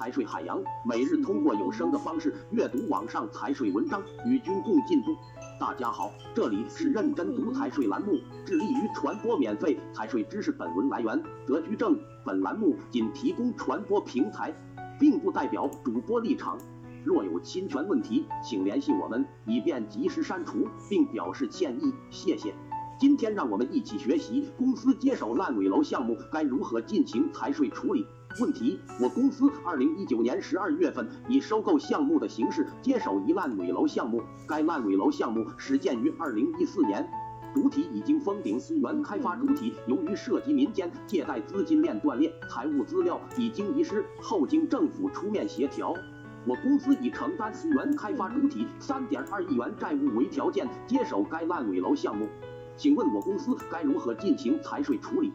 财税海洋，每日通过有声的方式阅读网上财税文章，与君共进步。大家好，这里是认真读财税栏目，致力于传播免费财税知识。本文来源德居正，本栏目仅提供传播平台，并不代表主播立场。若有侵权问题，请联系我们，以便及时删除，并表示歉意。谢谢。今天让我们一起学习公司接手烂尾楼项目该如何进行财税处理。问题：我公司二零一九年十二月份以收购项目的形式接手一烂尾楼项目，该烂尾楼项目始建于二零一四年，主体已经封顶，原开发主体由于涉及民间借贷资金链断裂，财务资料已经遗失，后经政府出面协调，我公司以承担原开发主体三点二亿元债务为条件接手该烂尾楼项目。请问我公司该如何进行财税处理？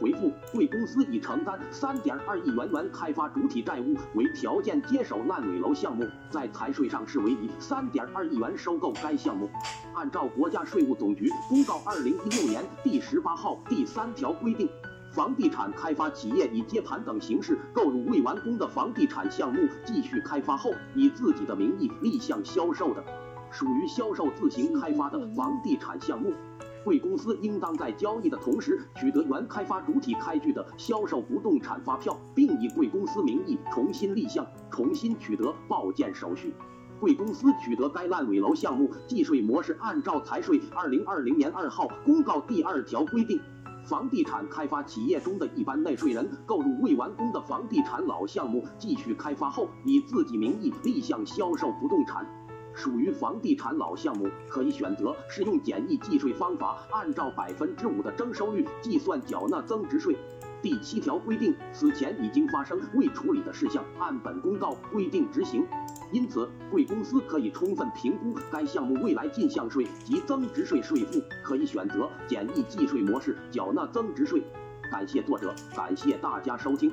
回复：贵公司以承担三点二亿元原开发主体债务为条件接手烂尾楼项目，在财税上视为以三点二亿元收购该项目。按照国家税务总局公告二零一六年第十八号第三条规定，房地产开发企业以接盘等形式购入未完工的房地产项目，继续开发后以自己的名义立项销售的，属于销售自行开发的房地产项目。贵公司应当在交易的同时取得原开发主体开具的销售不动产发票，并以贵公司名义重新立项，重新取得报建手续。贵公司取得该烂尾楼项目计税模式，按照财税二零二零年二号公告第二条规定，房地产开发企业中的一般纳税人购入未完工的房地产老项目，继续开发后，以自己名义立项销售不动产。属于房地产老项目，可以选择适用简易计税方法，按照百分之五的征收率计算缴纳增值税。第七条规定，此前已经发生未处理的事项，按本公告规定执行。因此，贵公司可以充分评估该项目未来进项税及增值税税负，可以选择简易计税模式缴纳增值税。感谢作者，感谢大家收听。